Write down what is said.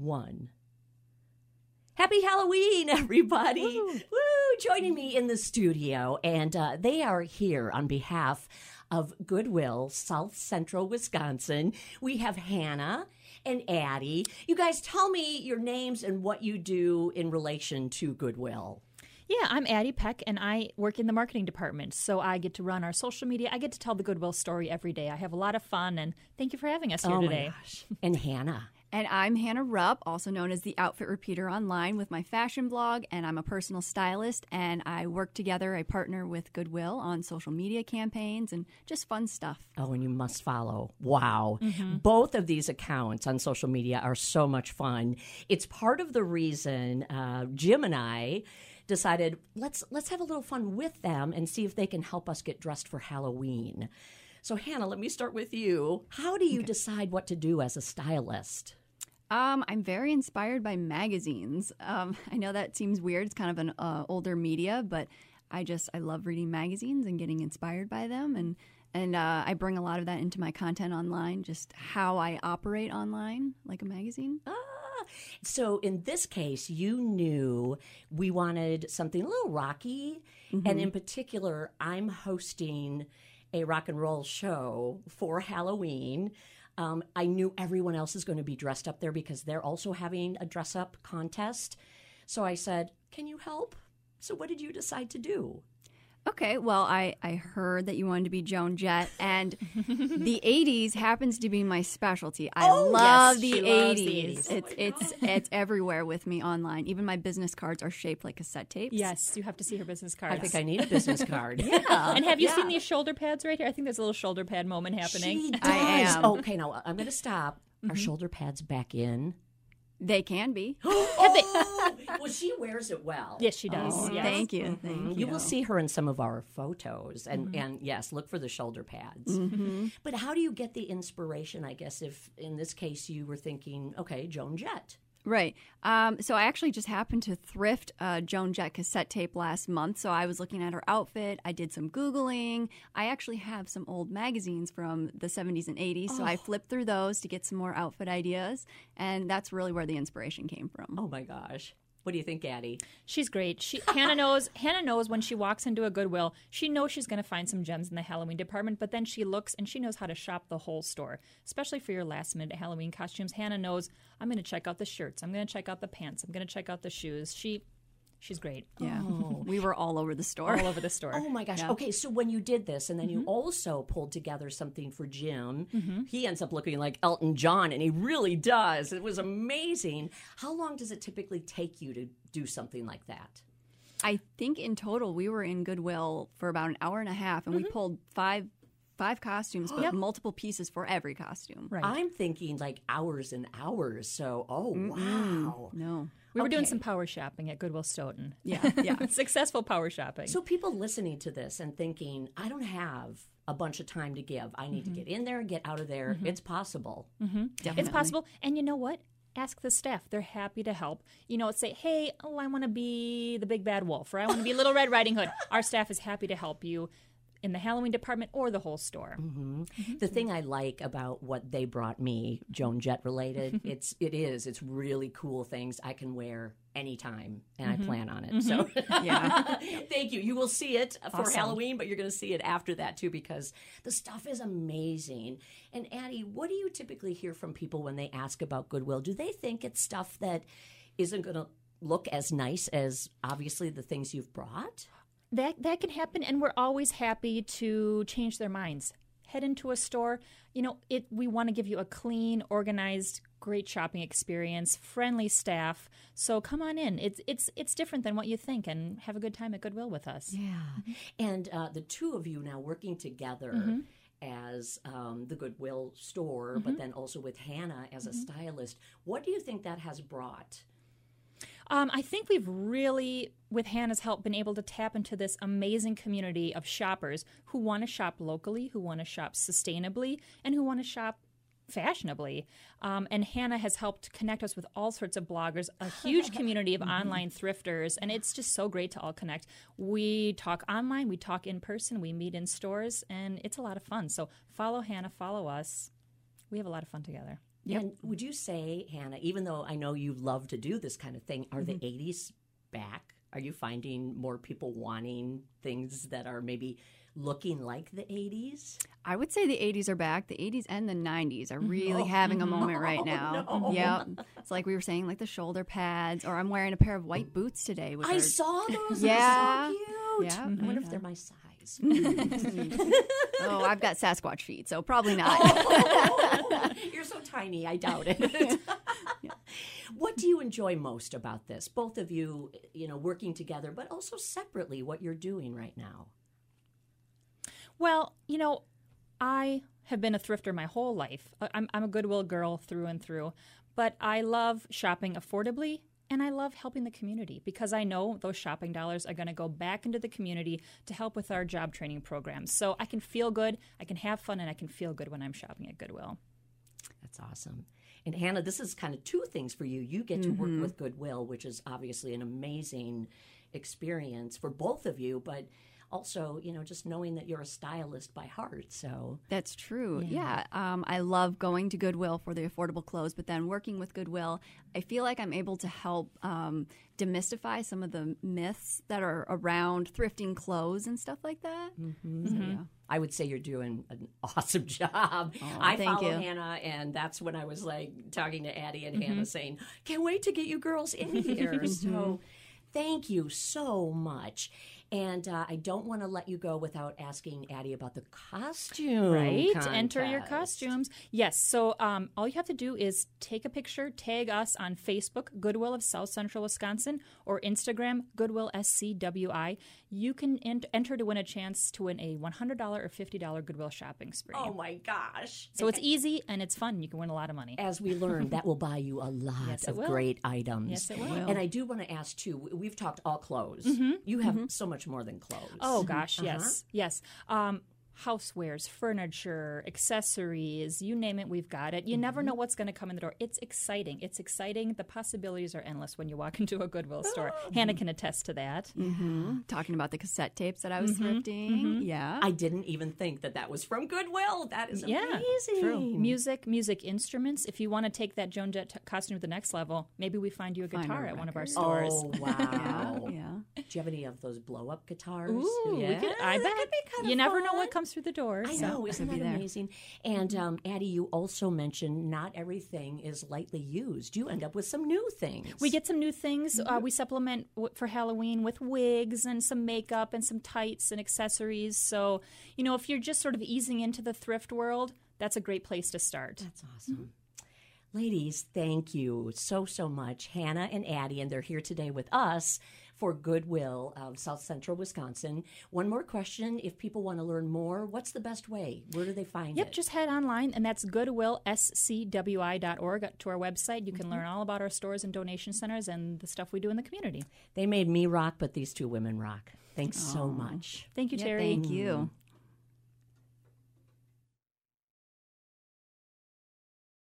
one. Happy Halloween, everybody! Woo! Joining me in the studio, and uh, they are here on behalf of Goodwill, South Central Wisconsin. We have Hannah and Addie. You guys, tell me your names and what you do in relation to Goodwill. Yeah, I'm Addie Peck, and I work in the marketing department. So I get to run our social media. I get to tell the Goodwill story every day. I have a lot of fun, and thank you for having us here oh today. gosh! And Hannah. And I'm Hannah Rupp, also known as the Outfit Repeater online with my fashion blog, and I'm a personal stylist. And I work together, I partner with Goodwill on social media campaigns and just fun stuff. Oh, and you must follow. Wow. Both of these accounts on social media are so much fun. It's part of the reason uh, Jim and I decided let's let's have a little fun with them and see if they can help us get dressed for Halloween. So Hannah, let me start with you. How do you decide what to do as a stylist? Um, I'm very inspired by magazines. Um, I know that seems weird. It's kind of an uh, older media, but I just I love reading magazines and getting inspired by them, and and uh, I bring a lot of that into my content online. Just how I operate online, like a magazine. Ah, so in this case, you knew we wanted something a little rocky, and in particular, I'm hosting a rock and roll show for Halloween. Um, I knew everyone else is going to be dressed up there because they're also having a dress up contest. So I said, "Can you help?" So what did you decide to do? Okay, well, I, I heard that you wanted to be Joan Jett, and the '80s happens to be my specialty. I Oh, love yes, the she '80s. loves the 80s. It's it's it's everywhere with me online. Even my business cards are shaped like cassette tapes. Yes, you have to see her business cards. I think I need a business card. yeah. and have you yeah. seen these shoulder pads right here? I think there's a little shoulder pad moment happening. She does. I am. Okay, now I'm going to stop. Are mm-hmm. shoulder pads back in? They can be. oh, well, she wears it well. Yes, she does. Oh, yes. Thank you, mm-hmm. thank You you. will see her in some of our photos, and mm-hmm. and yes, look for the shoulder pads. Mm-hmm. But how do you get the inspiration? I guess if in this case you were thinking, okay, Joan Jett. Right. Um, so I actually just happened to thrift a Joan Jett cassette tape last month. So I was looking at her outfit. I did some Googling. I actually have some old magazines from the 70s and 80s. So I flipped through those to get some more outfit ideas. And that's really where the inspiration came from. Oh my gosh, what do you think, Addie? She's great. She Hannah knows Hannah knows when she walks into a Goodwill, she knows she's going to find some gems in the Halloween department, but then she looks and she knows how to shop the whole store, especially for your last minute Halloween costumes. Hannah knows I'm going to check out the shirts, I'm going to check out the pants, I'm going to check out the shoes. She she's great. Yeah. Oh. we were all over the store. All over the store. Oh my gosh. Okay, so when you did this, and then you mm-hmm. also pulled together something for Jim, mm-hmm. he ends up looking like Elton John, and he really does. It was amazing. How long does it typically take you to do something like that? I think in total we were in Goodwill for about an hour and a half, and we mm-hmm. pulled five five costumes, but multiple pieces for every costume. Right. I'm thinking like hours and hours. So, oh wow. No. we were doing some power shopping at Goodwill Stoughton. Yeah. Yeah. Successful power shopping. So people listening to this and thinking, I don't have a bunch of time to give. I need to mm-hmm. get in there and get out of there. Mm-hmm. It's possible. Mm-hmm. Definitely. It's possible. And you know what? Ask the staff. They're happy to help. You know, say, hey, oh, I want to be the big bad wolf, or I want to be Little Red Riding Hood. Our staff is happy to help you in the Halloween department or the whole store. Mm-hmm. Mm-hmm. The thing I like about what they brought me, Joan Jett related, it's it is it's really cool things I can wear anytime, and I mm-hmm. plan on it. So Yeah. thank you. You will see it for Halloween, but you're going to see it after that too because the stuff is amazing. And Addie, what do you typically hear from people when they ask about Goodwill? Do they think it's stuff that isn't going to look as nice as obviously the things you've brought? That that can happen, and we're always happy to change their minds. Head into a store. You know, it. We want to give you a clean, organized, great shopping experience, friendly staff. So come on in. It's it's it's different than what you think, and have a good time at Goodwill with us. Yeah. And uh, the two of you now working together as um, the Goodwill store, but then also with Hannah as a stylist, what do you think that has brought? Um, I think we've really, with Hannah's help, been able to tap into this amazing community of shoppers who want to shop locally, who want to shop sustainably, and who want to shop fashionably. Um, and Hannah has helped connect us with all sorts of bloggers, a huge community of online thrifters, and it's just so great to all connect. We talk online, we talk in person, we meet in stores, and it's a lot of fun. So follow Hannah, follow us. We have a lot of fun together. And would you say, Hannah, even though I know you love to do this kind of thing, are the mm-hmm. 80s back? Are you finding more people wanting things that are maybe looking like the 80s? I would say the 80s are back. The 80s and the 90s are mm-hmm. really having a moment right now. no. Yep. It's like we were saying, like the shoulder pads, or I'm wearing a pair of white boots today. I are, saw those. Yeah. They're so cute. Yeah. I wonder if mm-hmm. they're my size. Oh, I've got Sasquatch feet, so probably not. Oh, you're so tiny, I doubt it. What do you enjoy most about this? Both of you, you know, working together, but also separately, what you're doing right now. Well, you know, I have been a thrifter my whole life. I- I'm, I'm a Goodwill girl through and through, but I love shopping affordably and I love helping the community because I know those shopping dollars are going to go back into the community to help with our job training programs. So I can feel good, I can have fun, and I can feel good when I'm shopping at Goodwill. That's awesome. And Hannah, this is kind of two things for you. You get to work mm-hmm. with Goodwill, which is obviously an amazing experience for both of you, but also, you know, just knowing that you're a stylist by heart. So, That's true. Yeah. Um, I love going to Goodwill for the affordable clothes, but then working with Goodwill, I feel like I'm able to help um, demystify some of the myths that are around thrifting clothes and stuff like that. So, yeah. I would say you're doing an awesome job. I thank follow you. Hannah, and that's when I was like talking to Addie and Hannah saying, Can't wait to get you girls in here. so thank you so much. And uh, I don't want to let you go without asking Addie about the costume. Right? Enter your costumes. Yes. So um, all you have to do is take a picture, tag us on Facebook, Goodwill of South Central Wisconsin, or Instagram, Goodwill SCWI. You can ent- enter to win a chance to win a $100 or $50 Goodwill shopping spree. Oh my gosh. So it's easy and it's fun. You can win a lot of money. As we learned, that will buy you a lot Yes, of will. great items. Yes, it will. And I do want to ask too. We've talked all clothes. Mm-hmm. You have mm-hmm. so much more than clothes. Oh gosh, uh-huh. yes, yes. Um, housewares, furniture, accessories, you name it, we've got it. You mm-hmm. never know what's going to come in the door. It's exciting. It's exciting. The possibilities are endless when you walk into a Goodwill store. Oh. Hannah can attest to that. Mm-hmm. Talking about the cassette tapes that I was mm-hmm. thrifting. Yeah. I didn't even think that that was from Goodwill. That is Yeah, amazing. Music, music instruments. If you want to take that Joan Jett t- costume to the next level, maybe we find you a Find guitar a at one of our stores. Oh wow! yeah. Do you have any of those blow up guitars? Ooh, we could, I bet. could be kinda You never know what comes through the door. I so. know, isn't that there. amazing? And um, Addie, you also mentioned not everything is lightly used. You end up with some new things. We get some new things. Uh, we supplement w- for Halloween with wigs and some makeup and some tights and accessories. So, you know, if you're just sort of easing into the thrift world, that's a great place to start. That's awesome. Ladies, thank you so, so much. Hannah and Addie, and they're here today with us for Goodwill of South Central Wisconsin. One more question. If people want to learn more, what's the best way? Where do they find Yep, it? Yep, just head online, and that's goodwillscwi.org to our website. You can mm-hmm. learn all about our stores and donation centers and the stuff we do in the community. They made me rock, but these two women rock. Thanks so much. Thank you, Yeah, Teri. Thank you. Mm.